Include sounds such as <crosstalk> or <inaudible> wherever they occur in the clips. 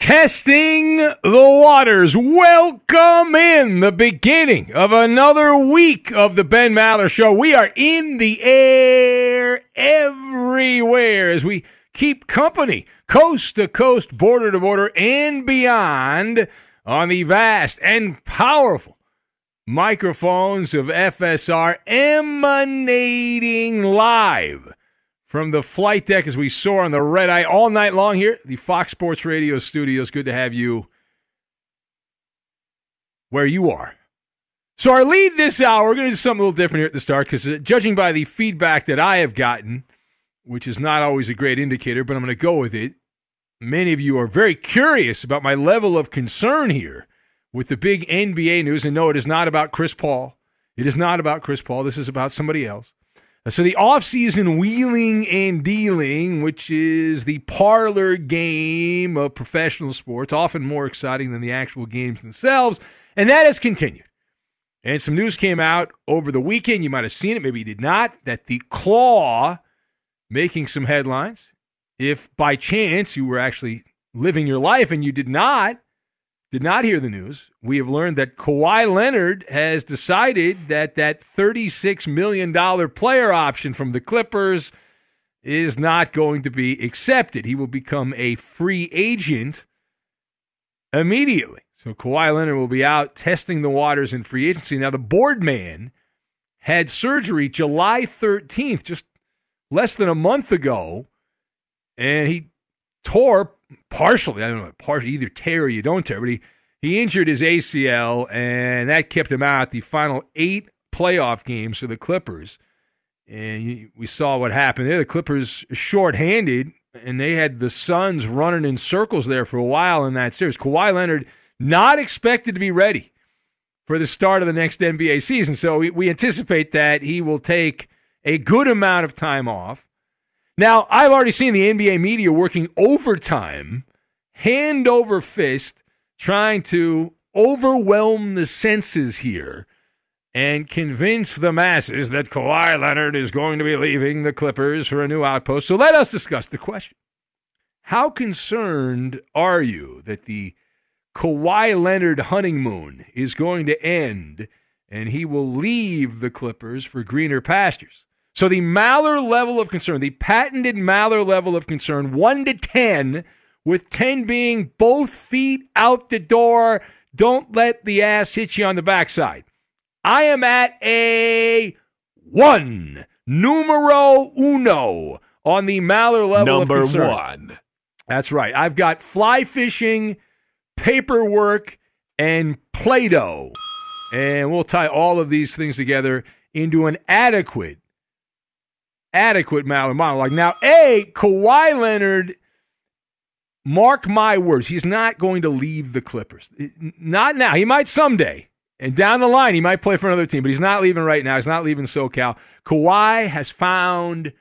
Testing the waters. Welcome in the beginning of another week of the Ben Maller Show. We are in the air everywhere as we keep company coast to coast, border to border, and beyond on the vast and powerful microphones of FSR emanating live from the flight deck as we soar on the red eye all night long here, the Fox Sports Radio studios. Good to have you where you are. So, our lead this hour, we're going to do something a little different here at the start because, uh, judging by the feedback that I have gotten, which is not always a great indicator, but I'm going to go with it. Many of you are very curious about my level of concern here with the big NBA news. And no, it is not about Chris Paul. It is not about Chris Paul. This is about somebody else. So the offseason wheeling and dealing, which is the parlor game of professional sports, often more exciting than the actual games themselves, and that has continued. And some news came out over the weekend. You might have seen it, maybe you did not, that the claw making some headlines. If by chance you were actually living your life and you did not, did not hear the news, we have learned that Kawhi Leonard has decided that that $36 million player option from the Clippers is not going to be accepted. He will become a free agent immediately. So Kawhi Leonard will be out testing the waters in free agency. Now, the board man had surgery July 13th, just less than a month ago, and he tore partially. I don't know, partially either tear or you don't tear, but he he injured his ACL, and that kept him out the final eight playoff games for the Clippers. And we saw what happened there. The Clippers shorthanded, and they had the Suns running in circles there for a while in that series. Kawhi Leonard not expected to be ready for the start of the next NBA season. So we, we anticipate that he will take a good amount of time off. Now, I've already seen the NBA media working overtime, hand over fist, trying to overwhelm the senses here and convince the masses that Kawhi Leonard is going to be leaving the Clippers for a new outpost. So let us discuss the question. How concerned are you that the Kawhi Leonard honeymoon is going to end and he will leave the Clippers for greener pastures? So the Maller level of concern, the patented Maller level of concern, 1 to 10 with 10 being both feet out the door. Don't let the ass hit you on the backside. I am at a one, numero uno on the Maller level Number of concern. one. That's right. I've got fly fishing, paperwork, and Play Doh. And we'll tie all of these things together into an adequate, adequate Maller monologue. Now, A, Kawhi Leonard mark my words, he's not going to leave the Clippers. Not now. He might someday. And down the line, he might play for another team, but he's not leaving right now. He's not leaving SoCal. Kawhi has found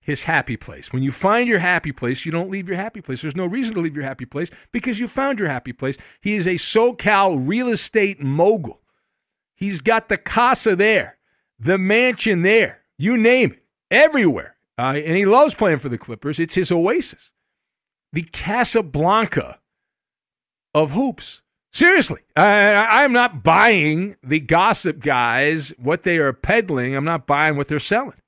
his happy place. When you find your happy place, you don't leave your happy place. There's no reason to leave your happy place because you found your happy place. He is a SoCal real estate mogul. He's got the casa there, the mansion there, you name it, everywhere. Uh, and he loves playing for the Clippers. It's his oasis the Casablanca of hoops. Seriously, I, am not buying the gossip guys what they are peddling. I'm not buying what they're selling.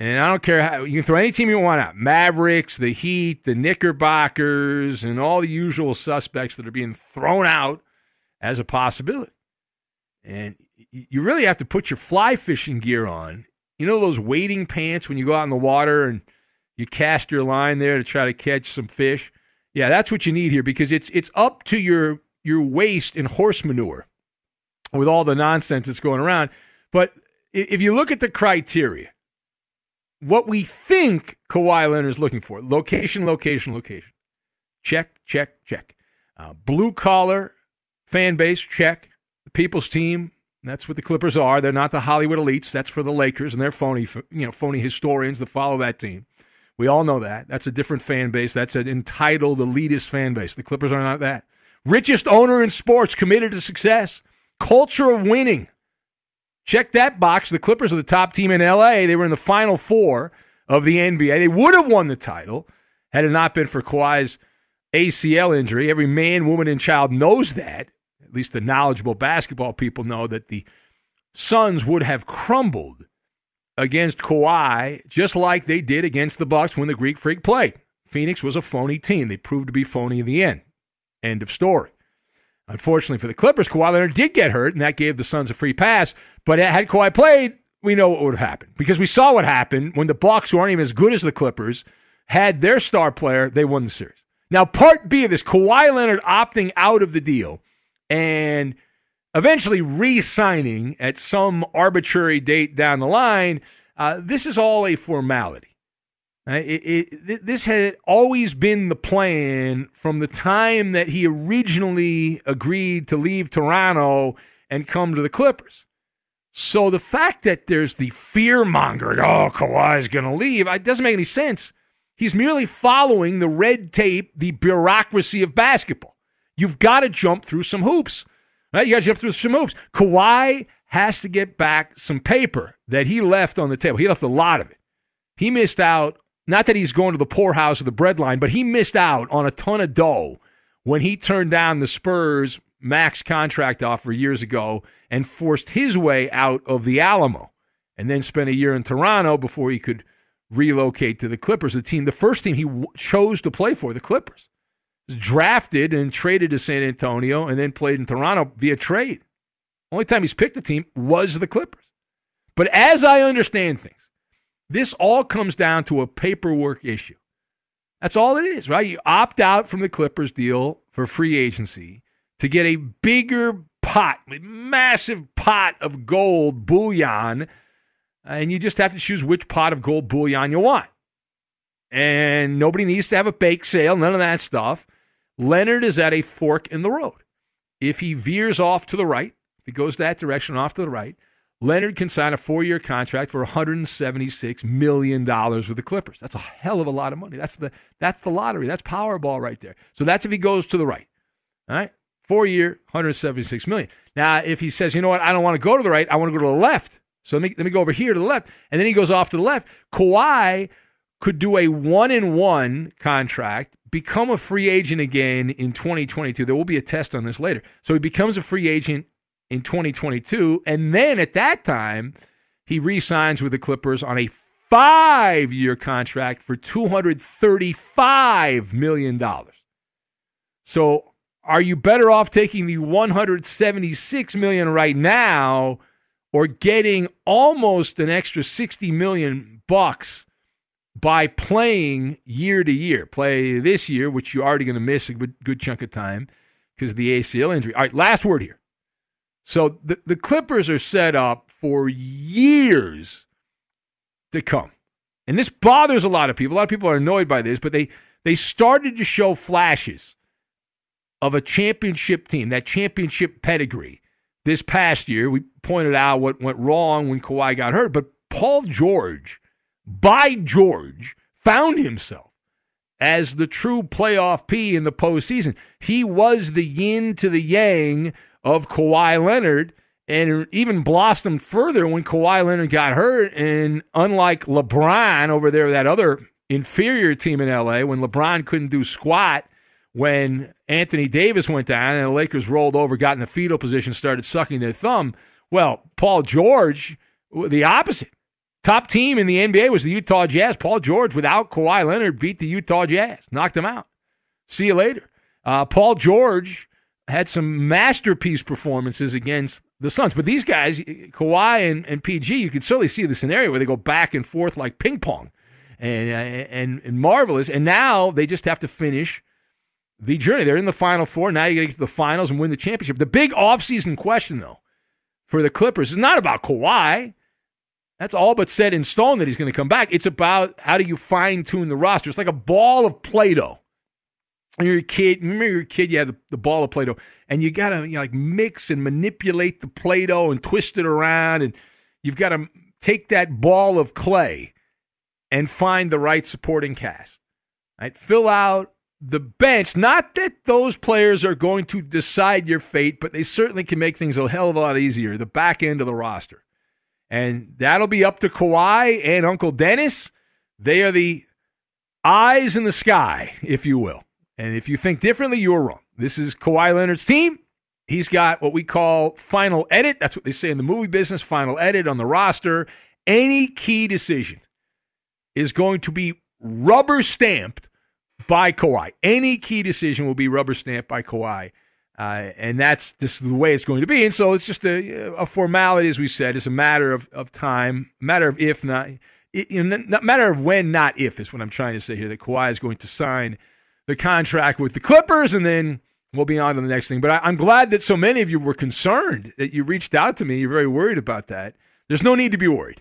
And I don't care how you can throw any team you want out Mavericks, the Heat, the Knickerbockers, and all the usual suspects that are being thrown out as a possibility. And you really have to put your fly fishing gear on. You know those wading pants when you go out in the water and you cast your line there to try to catch some fish. Yeah, that's what you need here because it's it's up to your your waist in horse manure with all the nonsense that's going around. But if you look at the criteria, what we think Kawhi Leonard is looking for location, location, location. Check, check, check. Uh, blue collar fan base, check. The people's team, that's what the Clippers are. They're not the Hollywood elites. That's for the Lakers and they're phony, you know, phony historians that follow that team. We all know that. That's a different fan base. That's an entitled, elitist fan base. The Clippers are not that. Richest owner in sports, committed to success. Culture of winning. Check that box. The Clippers are the top team in LA. They were in the final four of the NBA. They would have won the title had it not been for Kawhi's ACL injury. Every man, woman, and child knows that. At least the knowledgeable basketball people know that the Suns would have crumbled against Kawhi, just like they did against the Bucks when the Greek Freak played. Phoenix was a phony team. They proved to be phony in the end. End of story. Unfortunately for the Clippers, Kawhi Leonard did get hurt, and that gave the Suns a free pass. But had Kawhi played, we know what would have happened because we saw what happened when the Bucks, who aren't even as good as the Clippers, had their star player. They won the series. Now, part B of this, Kawhi Leonard opting out of the deal and – eventually re signing at some arbitrary date down the line, uh, this is all a formality. Uh, it, it, this had always been the plan from the time that he originally agreed to leave Toronto and come to the Clippers. So the fact that there's the fear mongering, oh, Kawhi's going to leave, it doesn't make any sense. He's merely following the red tape, the bureaucracy of basketball. You've got to jump through some hoops. Right? You got to jump through some hoops. Kawhi has to get back some paper that he left on the table. He left a lot of it. He missed out, not that he's going to the poorhouse or the breadline, but he missed out on a ton of dough when he turned down the Spurs max contract offer years ago and forced his way out of the Alamo and then spent a year in Toronto before he could relocate to the Clippers, the team, the first team he w- chose to play for, the Clippers drafted and traded to San Antonio and then played in Toronto via trade. Only time he's picked a team was the Clippers. But as I understand things, this all comes down to a paperwork issue. That's all it is, right? You opt out from the Clippers deal for free agency to get a bigger pot, a massive pot of gold bullion, and you just have to choose which pot of gold bullion you want. And nobody needs to have a bake sale, none of that stuff. Leonard is at a fork in the road. If he veers off to the right, if he goes that direction off to the right, Leonard can sign a four year contract for $176 million with the Clippers. That's a hell of a lot of money. That's the, that's the lottery. That's Powerball right there. So that's if he goes to the right. All right. Four year, 176 million. Now, if he says, you know what, I don't want to go to the right, I want to go to the left. So let me, let me go over here to the left. And then he goes off to the left. Kawhi could do a one in one contract, become a free agent again in 2022. There will be a test on this later. So he becomes a free agent in 2022. And then at that time, he re signs with the Clippers on a five year contract for $235 million. So are you better off taking the 176 million right now or getting almost an extra 60 million bucks by playing year to year? Play this year, which you're already going to miss a good, good chunk of time because of the ACL injury. All right, last word here. So the, the Clippers are set up for years to come. And this bothers a lot of people. A lot of people are annoyed by this, but they, they started to show flashes of a championship team, that championship pedigree. This past year, we pointed out what went wrong when Kawhi got hurt, but Paul George, by George, found himself as the true playoff P in the postseason. He was the yin to the yang of Kawhi Leonard and even blossomed further when Kawhi Leonard got hurt. And unlike LeBron over there, that other inferior team in LA, when LeBron couldn't do squat when Anthony Davis went down and the Lakers rolled over, got in the fetal position, started sucking their thumb. Well, Paul George, the opposite. Top team in the NBA was the Utah Jazz. Paul George, without Kawhi Leonard, beat the Utah Jazz, knocked them out. See you later. Uh, Paul George had some masterpiece performances against the Suns. But these guys, Kawhi and, and PG, you can certainly see the scenario where they go back and forth like ping pong and, and, and marvelous. And now they just have to finish the journey. They're in the Final Four. Now you to get to the finals and win the championship. The big offseason question, though, for the Clippers is not about Kawhi. That's all but set in stone that he's going to come back. It's about how do you fine tune the roster. It's like a ball of Play Doh you're a kid, remember you're a kid, you had the, the ball of Play-Doh, and you got to you know, like mix and manipulate the Play-Doh and twist it around, and you've got to take that ball of clay and find the right supporting cast. Right? Fill out the bench. Not that those players are going to decide your fate, but they certainly can make things a hell of a lot easier, the back end of the roster. And that'll be up to Kawhi and Uncle Dennis. They are the eyes in the sky, if you will. And if you think differently, you are wrong. This is Kawhi Leonard's team. He's got what we call final edit. That's what they say in the movie business final edit on the roster. Any key decision is going to be rubber stamped by Kawhi. Any key decision will be rubber stamped by Kawhi. Uh, and that's just the way it's going to be. And so it's just a, a formality, as we said. It's a matter of, of time, matter of if not, you know, not matter of when, not if, is what I'm trying to say here. That Kawhi is going to sign the contract with the Clippers, and then we'll be on to the next thing. But I, am glad that so many of you were concerned that you reached out to me. You're very worried about that. There's no need to be worried.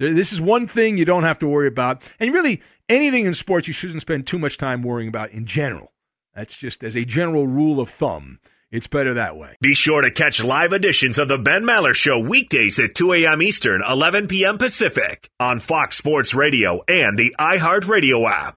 This is one thing you don't have to worry about. And really, anything in sports you shouldn't spend too much time worrying about in general. That's just as a general rule of thumb. It's better that way. Be sure to catch live editions of The Ben Maller Show weekdays at 2 a.m. Eastern, 11 p.m. Pacific on Fox Sports Radio and the iHeartRadio app.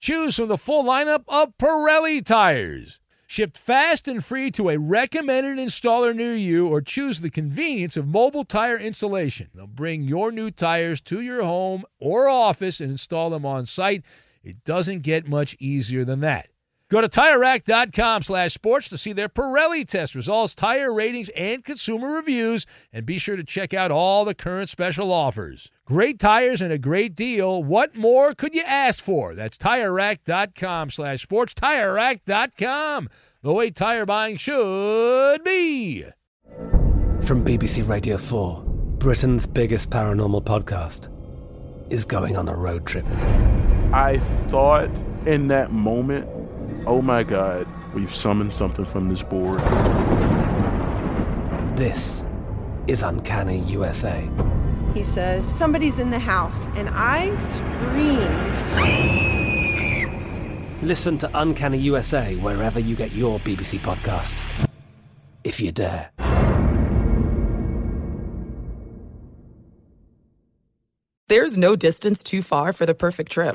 Choose from the full lineup of Pirelli tires. Shipped fast and free to a recommended installer near you, or choose the convenience of mobile tire installation. They'll bring your new tires to your home or office and install them on site. It doesn't get much easier than that. Go to TireRack.com slash sports to see their Pirelli test results, tire ratings, and consumer reviews, and be sure to check out all the current special offers. Great tires and a great deal. What more could you ask for? That's TireRack.com slash sports. TireRack.com, the way tire buying should be. From BBC Radio 4, Britain's biggest paranormal podcast is going on a road trip. I thought in that moment, oh my God, we've summoned something from this board. This is Uncanny USA. He says, Somebody's in the house, and I screamed. Listen to Uncanny USA wherever you get your BBC podcasts, if you dare. There's no distance too far for the perfect trip.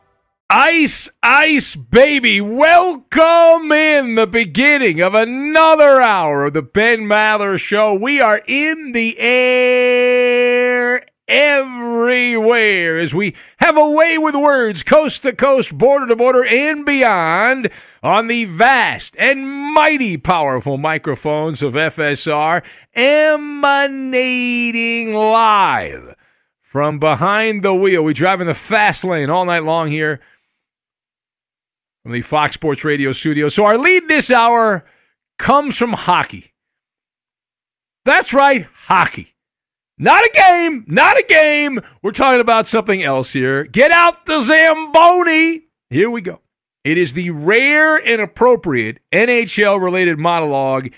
Ice, ice, baby. Welcome in the beginning of another hour of the Ben Maller Show. We are in the air everywhere as we have a way with words coast to coast, border to border, and beyond on the vast and mighty powerful microphones of FSR emanating live from behind the wheel. We drive in the fast lane all night long here from the Fox Sports Radio studio. So our lead this hour comes from hockey. That's right, hockey. Not a game, not a game. We're talking about something else here. Get out the Zamboni. Here we go. It is the rare and appropriate NHL related monologue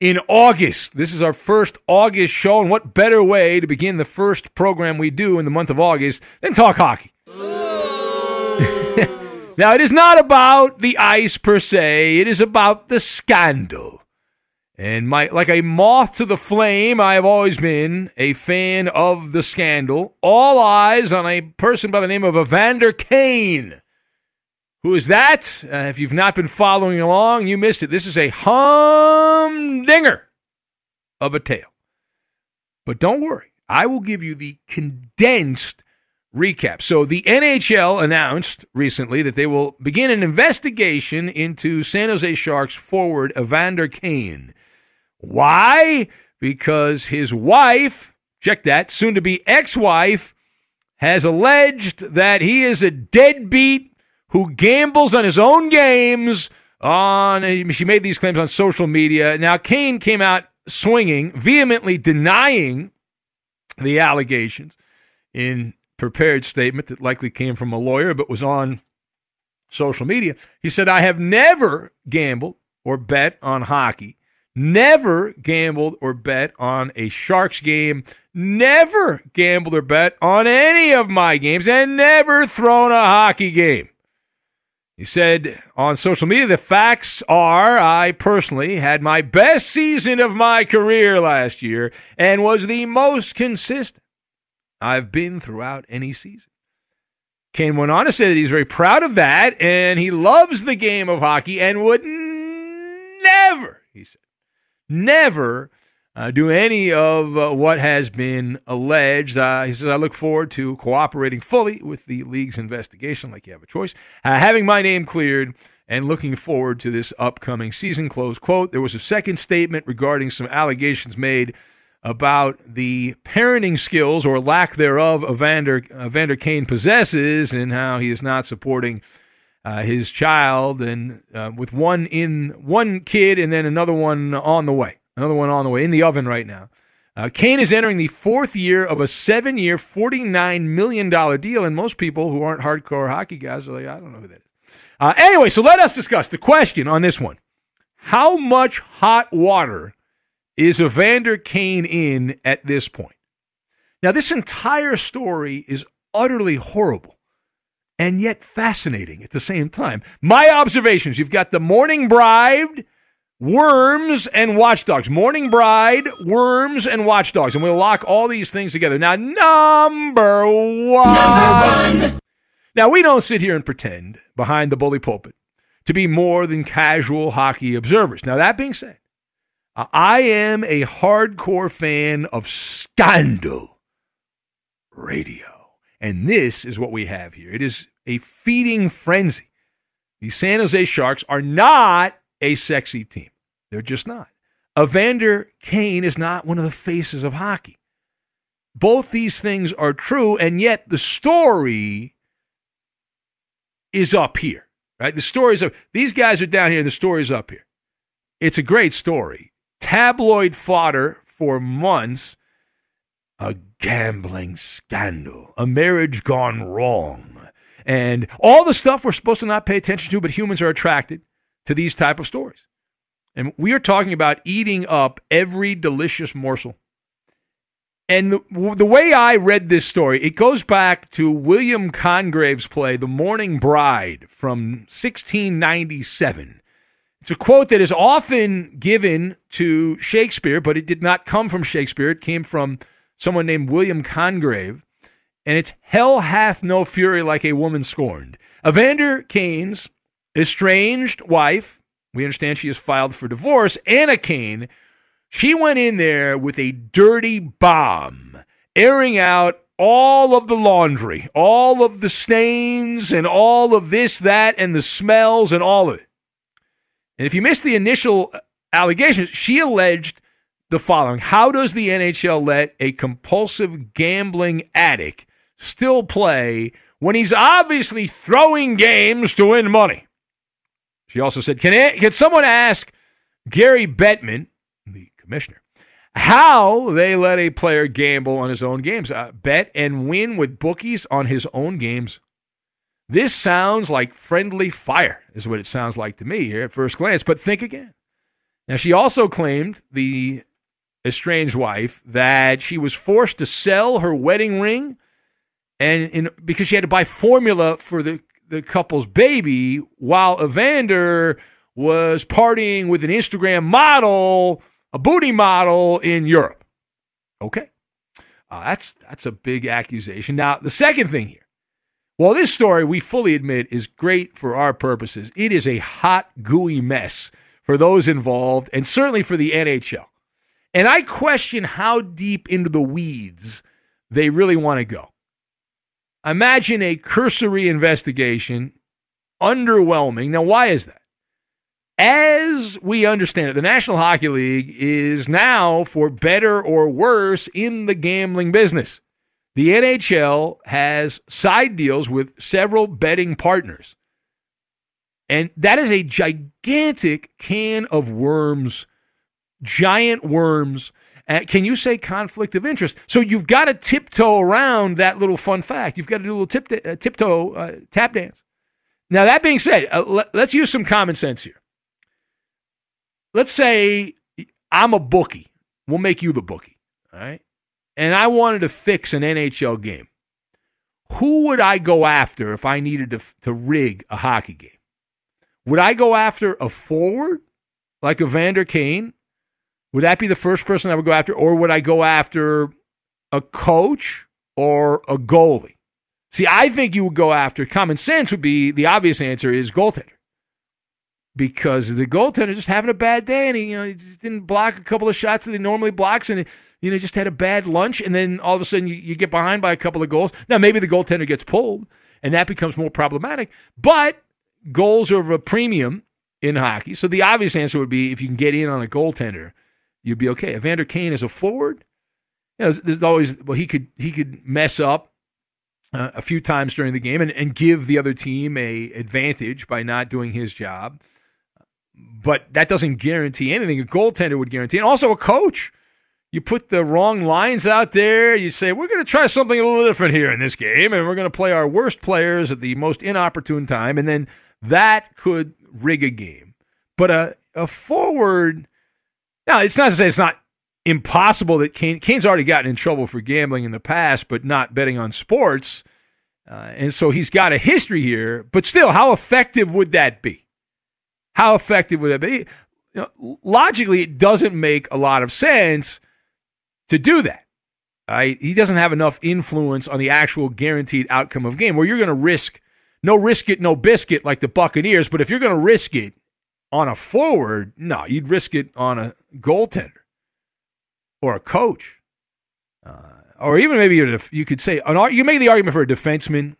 in August. This is our first August show, and what better way to begin the first program we do in the month of August than talk hockey? Now, it is not about the ice per se, it is about the scandal. And my, like a moth to the flame, I have always been a fan of the scandal. All eyes on a person by the name of Evander Kane. Who is that? Uh, if you've not been following along, you missed it. This is a humdinger of a tale. But don't worry, I will give you the condensed recap. So the NHL announced recently that they will begin an investigation into San Jose Sharks forward Evander Kane. Why? Because his wife, check that, soon to be ex wife, has alleged that he is a deadbeat who gambles on his own games. On she made these claims on social media. Now Kane came out swinging, vehemently denying the allegations in prepared statement that likely came from a lawyer but was on social media. He said, I have never gambled or bet on hockey, never gambled or bet on a Sharks game, never gambled or bet on any of my games, and never thrown a hockey game. He said on social media, the facts are I personally had my best season of my career last year and was the most consistent I've been throughout any season. Kane went on to say that he's very proud of that and he loves the game of hockey and would never, he said, never uh, do any of uh, what has been alleged. Uh, he says, I look forward to cooperating fully with the league's investigation, like you have a choice, uh, having my name cleared, and looking forward to this upcoming season. Close quote. There was a second statement regarding some allegations made about the parenting skills or lack thereof Evander, Evander Kane possesses and how he is not supporting uh, his child and uh, with one in one kid and then another one on the way. Another one on the way in the oven right now. Uh, Kane is entering the fourth year of a seven year, $49 million deal. And most people who aren't hardcore hockey guys are like, I don't know who that is. Uh, anyway, so let us discuss the question on this one How much hot water is Evander Kane in at this point? Now, this entire story is utterly horrible and yet fascinating at the same time. My observations you've got the mourning bride Worms and Watchdogs. Mourning Bride, Worms, and Watchdogs. And we'll lock all these things together. Now, number one. Number one. Now, we don't sit here and pretend behind the bully pulpit to be more than casual hockey observers. Now, that being said, I am a hardcore fan of Scandal Radio. And this is what we have here it is a feeding frenzy. The San Jose Sharks are not a sexy team. They're just not. Evander Kane is not one of the faces of hockey. Both these things are true, and yet the story is up here, right? The stories of these guys are down here, the story's up here. It's a great story. Tabloid fodder for months. A gambling scandal, a marriage gone wrong, and all the stuff we're supposed to not pay attention to, but humans are attracted to these type of stories. And we are talking about eating up every delicious morsel. And the, the way I read this story, it goes back to William Congreve's play, The Mourning Bride, from 1697. It's a quote that is often given to Shakespeare, but it did not come from Shakespeare. It came from someone named William Congreve. And it's Hell hath no fury like a woman scorned. Evander Kane's estranged wife, we understand she has filed for divorce, Anna Kane, she went in there with a dirty bomb, airing out all of the laundry, all of the stains, and all of this, that, and the smells, and all of it. And if you missed the initial allegations, she alleged the following How does the NHL let a compulsive gambling addict still play when he's obviously throwing games to win money? She also said, "Can can someone ask Gary Bettman, the commissioner, how they let a player gamble on his own games, uh, bet and win with bookies on his own games?" This sounds like friendly fire, is what it sounds like to me here at first glance. But think again. Now, she also claimed the estranged wife that she was forced to sell her wedding ring and in, because she had to buy formula for the the couple's baby while Evander was partying with an Instagram model, a booty model in Europe. Okay. Uh, that's that's a big accusation. Now, the second thing here. Well, this story, we fully admit, is great for our purposes. It is a hot, gooey mess for those involved and certainly for the NHL. And I question how deep into the weeds they really want to go. Imagine a cursory investigation, underwhelming. Now, why is that? As we understand it, the National Hockey League is now, for better or worse, in the gambling business. The NHL has side deals with several betting partners. And that is a gigantic can of worms, giant worms uh, can you say conflict of interest? So you've got to tiptoe around that little fun fact. You've got to do a little tip, uh, tiptoe uh, tap dance Now, that being said, uh, let, let's use some common sense here. Let's say I'm a bookie. We'll make you the bookie. All right. And I wanted to fix an NHL game. Who would I go after if I needed to, to rig a hockey game? Would I go after a forward like Evander Kane? Would that be the first person I would go after? Or would I go after a coach or a goalie? See, I think you would go after common sense would be the obvious answer is goaltender. Because the goaltender just having a bad day and he, you know, he didn't block a couple of shots that he normally blocks and you know just had a bad lunch and then all of a sudden you, you get behind by a couple of goals. Now maybe the goaltender gets pulled and that becomes more problematic. But goals are of a premium in hockey. So the obvious answer would be if you can get in on a goaltender, you'd be okay. Evander Kane is a forward, you know, there's always well he could he could mess up uh, a few times during the game and, and give the other team a advantage by not doing his job. But that doesn't guarantee anything. A goaltender would guarantee, and also a coach. You put the wrong lines out there. You say we're going to try something a little different here in this game, and we're going to play our worst players at the most inopportune time, and then that could rig a game. But a a forward. Now it's not to say it's not impossible that Kane, Kane's already gotten in trouble for gambling in the past, but not betting on sports. Uh, and so he's got a history here. But still, how effective would that be? How effective would that be? You know, logically, it doesn't make a lot of sense to do that. Right? He doesn't have enough influence on the actual guaranteed outcome of game where you're going to risk no risk it, no biscuit like the Buccaneers. But if you're going to risk it on a forward, no, you'd risk it on a goaltender or a coach, uh, or even maybe you could say an, you make the argument for a defenseman,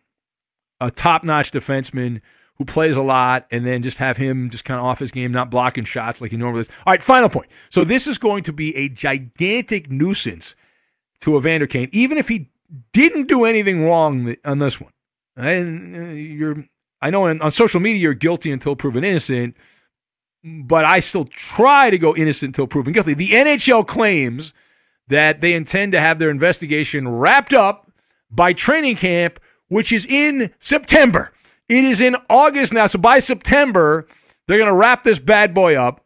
a top-notch defenseman who plays a lot, and then just have him just kind of off his game, not blocking shots like he normally is. All right, final point. So this is going to be a gigantic nuisance to Evander Kane, even if he didn't do anything wrong on this one. And uh, you're, I know on social media you're guilty until proven innocent but I still try to go innocent until proven guilty. The NHL claims that they intend to have their investigation wrapped up by training camp, which is in September. It is in August now. So by September, they're going to wrap this bad boy up.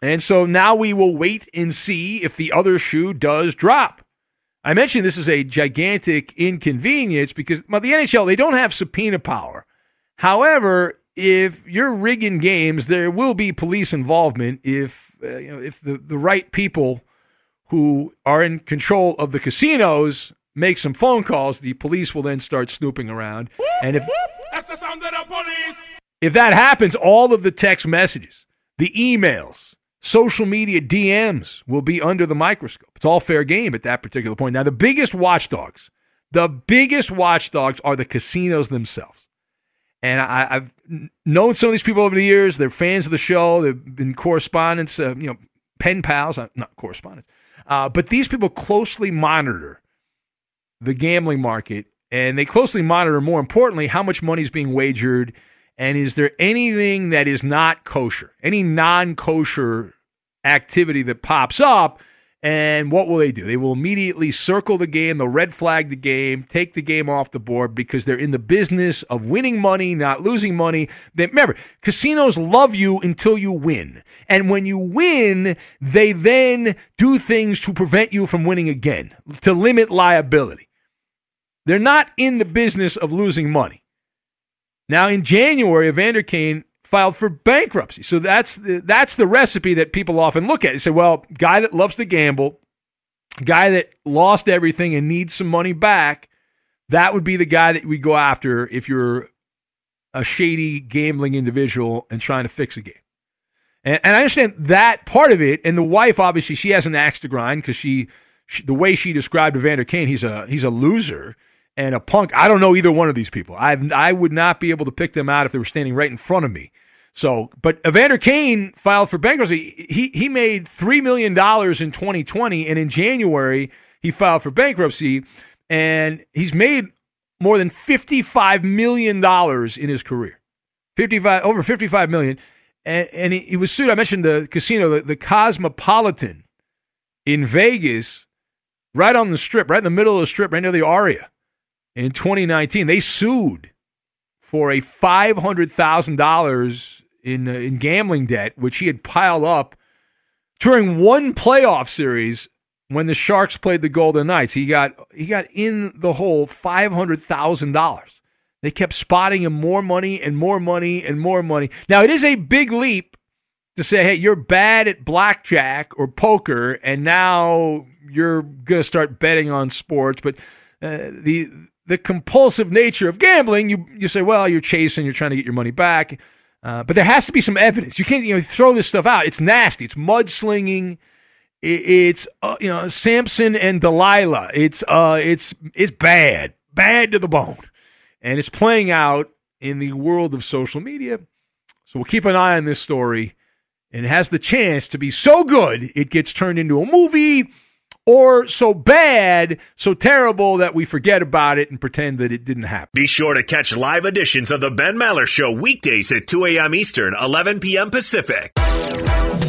And so now we will wait and see if the other shoe does drop. I mentioned this is a gigantic inconvenience because well, the NHL, they don't have subpoena power. However, if you're rigging games, there will be police involvement if uh, you know if the, the right people who are in control of the casinos make some phone calls, the police will then start snooping around. And if If that happens, all of the text messages, the emails, social media DMs will be under the microscope. It's all fair game at that particular point. Now, the biggest watchdogs, the biggest watchdogs are the casinos themselves. And I, have known some of these people over the years. They're fans of the show. They've been correspondents, uh, you know, pen pals, uh, not correspondents. Uh, but these people closely monitor the gambling market, and they closely monitor, more importantly, how much money is being wagered, and is there anything that is not kosher, any non kosher activity that pops up and what will they do? They will immediately circle the game, they'll red flag the game, take the game off the board because they're in the business of winning money, not losing money. They, remember, casinos love you until you win. And when you win, they then do things to prevent you from winning again, to limit liability. They're not in the business of losing money. Now, in January, Evander Kane filed for bankruptcy. So that's the, that's the recipe that people often look at. They say, well, guy that loves to gamble, guy that lost everything and needs some money back, that would be the guy that we go after if you're a shady gambling individual and trying to fix a game. And, and I understand that part of it. And the wife, obviously, she has an axe to grind because she, she, the way she described Evander Kane, he's a he's a loser and a punk. I don't know either one of these people. I I would not be able to pick them out if they were standing right in front of me. So, but Evander Kane filed for bankruptcy. He he made three million dollars in 2020, and in January he filed for bankruptcy, and he's made more than 55 million dollars in his career. 55 over 55 million, and, and he, he was sued. I mentioned the casino, the, the Cosmopolitan in Vegas, right on the strip, right in the middle of the strip, right near the Aria, in 2019. They sued for a five hundred thousand dollars in uh, in gambling debt, which he had piled up during one playoff series when the Sharks played the Golden Knights. He got he got in the hole five hundred thousand dollars. They kept spotting him more money and more money and more money. Now it is a big leap to say, hey, you're bad at blackjack or poker, and now you're going to start betting on sports. But uh, the the compulsive nature of gambling, you you say, well, you're chasing, you're trying to get your money back. Uh, but there has to be some evidence. You can't you know throw this stuff out. It's nasty. It's mudslinging. it's uh, you know Samson and Delilah. It's uh it's it's bad, bad to the bone, and it's playing out in the world of social media. So we'll keep an eye on this story, and it has the chance to be so good it gets turned into a movie or so bad, so terrible that we forget about it and pretend that it didn't happen. Be sure to catch live editions of the Ben Maller Show weekdays at 2 a.m. Eastern, 11 p.m. Pacific.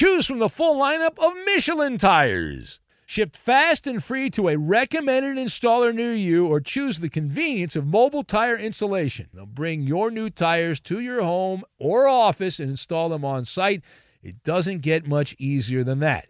Choose from the full lineup of Michelin tires. Shipped fast and free to a recommended installer near you, or choose the convenience of mobile tire installation. They'll bring your new tires to your home or office and install them on site. It doesn't get much easier than that.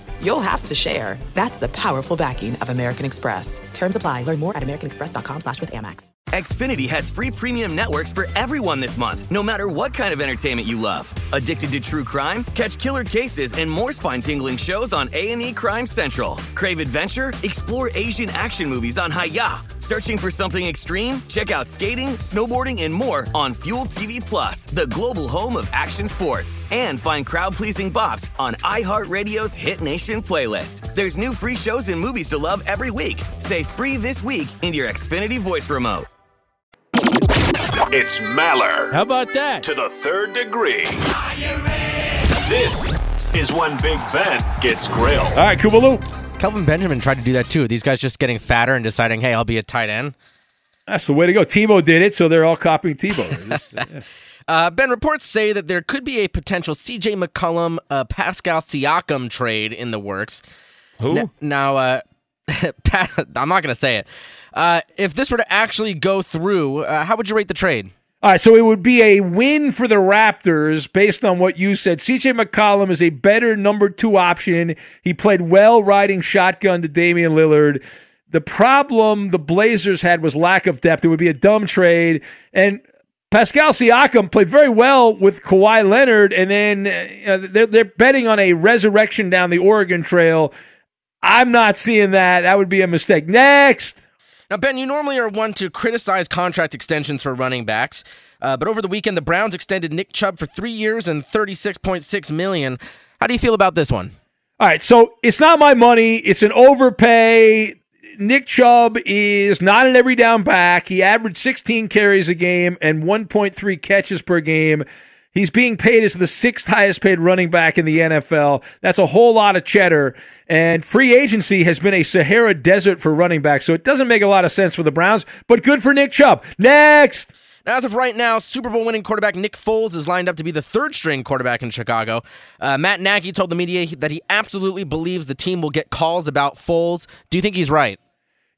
you'll have to share. That's the powerful backing of American Express. Terms apply. Learn more at americanexpress.com slash with Amex. Xfinity has free premium networks for everyone this month, no matter what kind of entertainment you love. Addicted to true crime? Catch killer cases and more spine-tingling shows on A&E Crime Central. Crave adventure? Explore Asian action movies on Hi-YAH. Searching for something extreme? Check out skating, snowboarding, and more on Fuel TV Plus, the global home of action sports. And find crowd pleasing bops on iHeartRadio's Hit Nation playlist. There's new free shows and movies to love every week. Say free this week in your Xfinity voice remote. It's Maller. How about that? To the third degree. This is when Big Ben gets grilled. All right, Kubaloo. Kelvin Benjamin tried to do that too. These guys just getting fatter and deciding, hey, I'll be a tight end. That's the way to go. Tebow did it, so they're all copying Tebow. <laughs> uh, ben, reports say that there could be a potential CJ McCollum, uh, Pascal Siakam trade in the works. Who? N- now, uh, <laughs> I'm not going to say it. Uh, if this were to actually go through, uh, how would you rate the trade? All right, so it would be a win for the Raptors based on what you said. CJ McCollum is a better number two option. He played well riding shotgun to Damian Lillard. The problem the Blazers had was lack of depth. It would be a dumb trade. And Pascal Siakam played very well with Kawhi Leonard, and then uh, they're, they're betting on a resurrection down the Oregon Trail. I'm not seeing that. That would be a mistake. Next. Now, Ben, you normally are one to criticize contract extensions for running backs, uh, but over the weekend, the Browns extended Nick Chubb for three years and thirty-six point six million. How do you feel about this one? All right, so it's not my money. It's an overpay. Nick Chubb is not an every down back. He averaged 16 carries a game and 1.3 catches per game. He's being paid as the sixth highest paid running back in the NFL. That's a whole lot of cheddar. And free agency has been a Sahara desert for running backs, so it doesn't make a lot of sense for the Browns, but good for Nick Chubb. Next. Now, as of right now, Super Bowl winning quarterback Nick Foles is lined up to be the third string quarterback in Chicago. Uh, Matt Nagy told the media that he absolutely believes the team will get calls about Foles. Do you think he's right?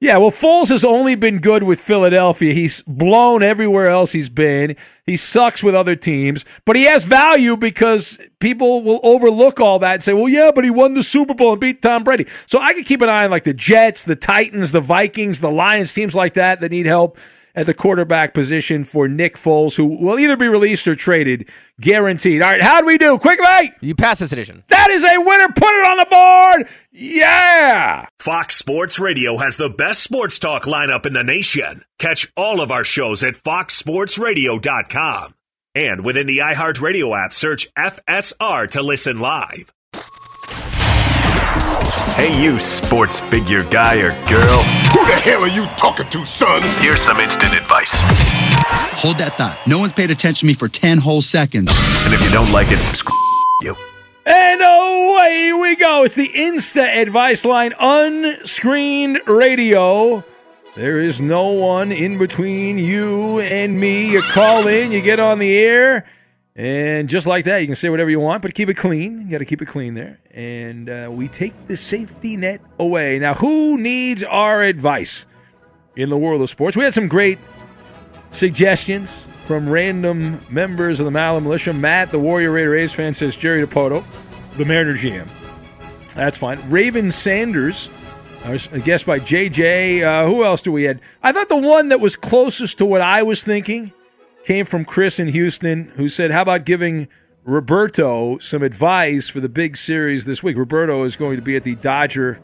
Yeah, well, Foles has only been good with Philadelphia. He's blown everywhere else he's been. He sucks with other teams, but he has value because people will overlook all that and say, well, yeah, but he won the Super Bowl and beat Tom Brady. So I can keep an eye on like the Jets, the Titans, the Vikings, the Lions, teams like that that need help at the quarterback position for Nick Foles, who will either be released or traded, guaranteed. All right, how do we do? Quick, Quickly! You pass this edition. That is a winner. Put it on the board. Yeah! Fox Sports Radio has the best sports talk lineup in the nation. Catch all of our shows at foxsportsradio.com. And within the iHeartRadio app, search FSR to listen live. Hey, you sports figure guy or girl. Who the hell are you talking to, son? Here's some instant advice. Hold that thought. No one's paid attention to me for 10 whole seconds. And if you don't like it, screw you. And away we go. It's the Insta advice line, unscreened radio. There is no one in between you and me. You call in, you get on the air, and just like that, you can say whatever you want, but keep it clean. You got to keep it clean there. And uh, we take the safety net away. Now, who needs our advice in the world of sports? We had some great suggestions from random members of the Maller Militia. Matt, the Warrior Raider A's fan, says Jerry Dipoto, the Mariner GM. That's fine. Raven Sanders, a guest by JJ. Uh, who else do we had? I thought the one that was closest to what I was thinking came from Chris in Houston, who said, How about giving Roberto some advice for the big series this week? Roberto is going to be at the Dodger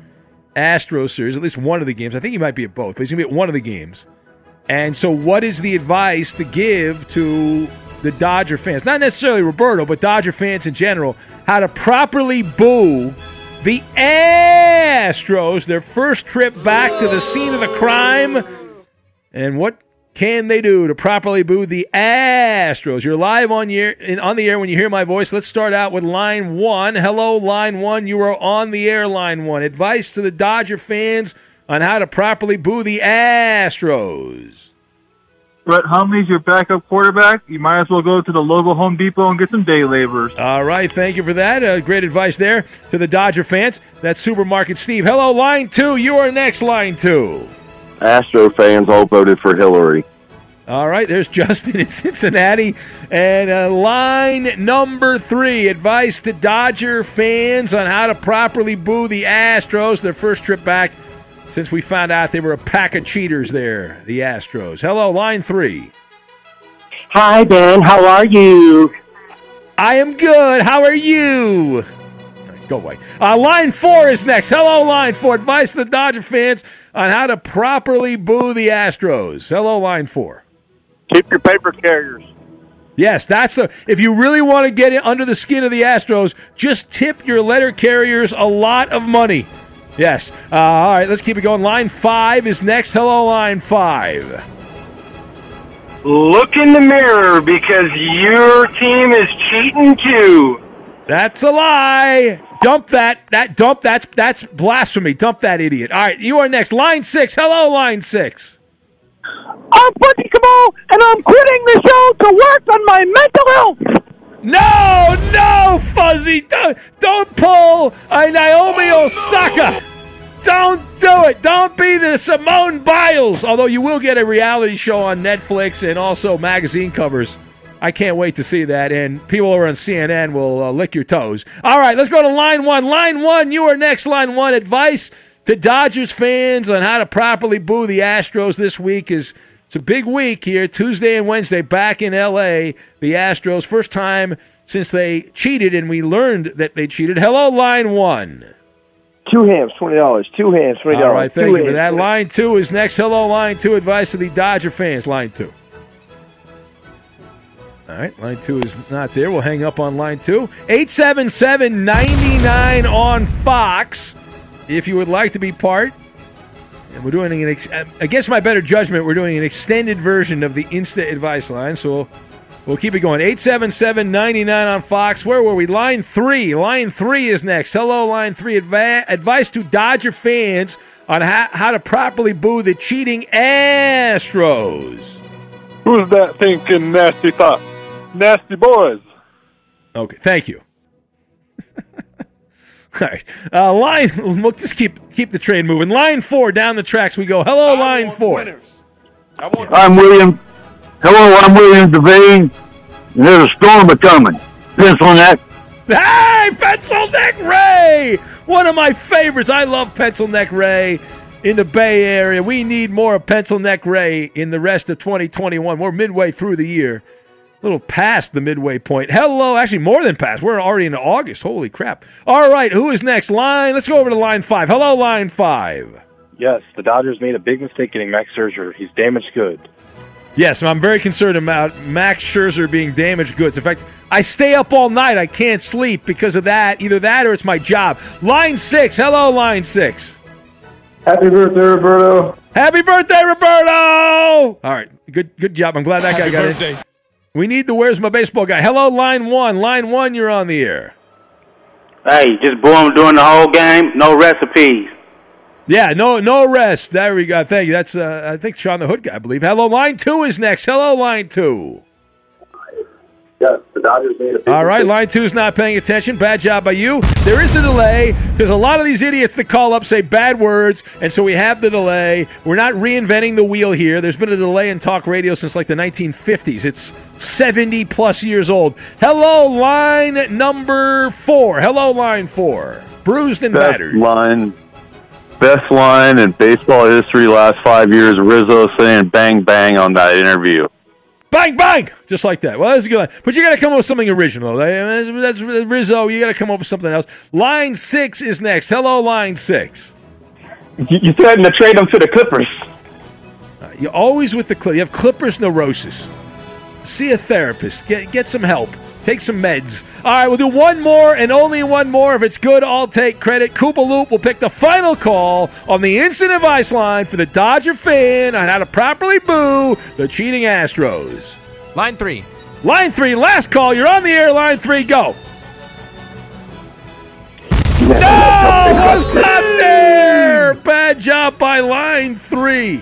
Astro series, at least one of the games. I think he might be at both, but he's going to be at one of the games. And so, what is the advice to give to the Dodger fans? Not necessarily Roberto, but Dodger fans in general, how to properly boo the Astros, their first trip back to the scene of the crime. And what can they do to properly boo the Astros? You're live on, year, on the air when you hear my voice. Let's start out with line one. Hello, line one. You are on the air, line one. Advice to the Dodger fans on how to properly boo the Astros. Brett Hundley's your backup quarterback. You might as well go to the local Home Depot and get some day laborers. All right, thank you for that. Uh, great advice there to the Dodger fans. That's Supermarket Steve. Hello, line two. You are next, line two. Astro fans all voted for Hillary. All right, there's <laughs> Justin in Cincinnati. And uh, line number three advice to Dodger fans on how to properly boo the Astros, their first trip back since we found out they were a pack of cheaters there, the Astros. Hello, line three. Hi, Ben. How are you? I am good. How are you? Go away. Uh, line four is next. Hello, line four. Advice to the Dodger fans on how to properly boo the Astros. Hello, line four. Keep your paper carriers. Yes, that's the. If you really want to get it under the skin of the Astros, just tip your letter carriers a lot of money. Yes. Uh, all right, let's keep it going. Line five is next. Hello, line five. Look in the mirror because your team is cheating too. That's a lie. Dump that. That dump. That's that's blasphemy. Dump that idiot. All right, you are next. Line six. Hello, line six. I'm Punky Cabal, and I'm quitting the show to work on my mental health. No, no, Fuzzy. Don't, don't pull a Naomi Osaka. Don't do it. Don't be the Simone Biles. Although you will get a reality show on Netflix and also magazine covers. I can't wait to see that. And people over on CNN will uh, lick your toes. All right, let's go to line one. Line one, you are next. Line one, advice to Dodgers fans on how to properly boo the Astros this week is. It's a big week here, Tuesday and Wednesday, back in LA. The Astros, first time since they cheated, and we learned that they cheated. Hello, line one. Two hams, twenty dollars. Two hams, twenty dollars. All right, thank you for that. Line two is next. Hello, line two. Advice to the Dodger fans. Line two. All right, line two is not there. We'll hang up on line two. 877 99 on Fox. If you would like to be part, and we're doing an, ex- against my better judgment, we're doing an extended version of the Insta advice line. So we'll, we'll keep it going. 877 99 on Fox. Where were we? Line three. Line three is next. Hello, line three. Advice to Dodger fans on how, how to properly boo the cheating Astros. Who's that thinking nasty thoughts? Nasty boys. Okay, thank you. <laughs> All right, uh, line. <laughs> We'll just keep keep the train moving. Line four down the tracks we go. Hello, line four. I'm William. Hello, I'm William Devane. And there's a storm a coming. Pencil neck. Hey, Pencil Neck Ray! One of my favorites. I love Pencil Neck Ray in the Bay Area. We need more of Pencil Neck Ray in the rest of 2021. We're midway through the year. A little past the midway point. Hello, actually more than past. We're already in August. Holy crap. All right, who is next? Line. Let's go over to line five. Hello, line five. Yes, the Dodgers made a big mistake getting Max Scherzer. He's damaged good. Yes, I'm very concerned about Max Scherzer being damaged goods. In fact, I stay up all night. I can't sleep because of that. Either that or it's my job. Line six. Hello, line six. Happy birthday, Roberto. Happy birthday, Roberto! All right, good good job. I'm glad that guy got birthday. it. We need the where's my baseball guy. Hello, line one. Line one, you're on the air. Hey, just boom during the whole game. No recipes. Yeah, no no rest. There we go. Thank you. That's uh, I think Sean the Hood guy, I believe. Hello, line two is next. Hello, line two. Yes, the Dodgers made a big All right, line two is not paying attention. Bad job by you. There is a delay because a lot of these idiots that call up say bad words, and so we have the delay. We're not reinventing the wheel here. There's been a delay in talk radio since like the 1950s. It's 70 plus years old. Hello, line number four. Hello, line four. Bruised and Best battered. line, best line in baseball history last five years. Rizzo saying "bang bang" on that interview. Bang, bang! Just like that. Well, that's a good line. But you got to come up with something original. That's, Rizzo. You got to come up with something else. Line six is next. Hello, line six. You, you threatened to trade them to the Clippers. Uh, You're always with the Clippers. You have Clippers neurosis. See a therapist. Get get some help. Take some meds. All right, we'll do one more and only one more. If it's good, I'll take credit. Koopa Loop will pick the final call on the instant advice line for the Dodger fan on how to properly boo the cheating Astros. Line three. Line three, last call. You're on the air. Line three, go. No, was not there. Bad job by line three.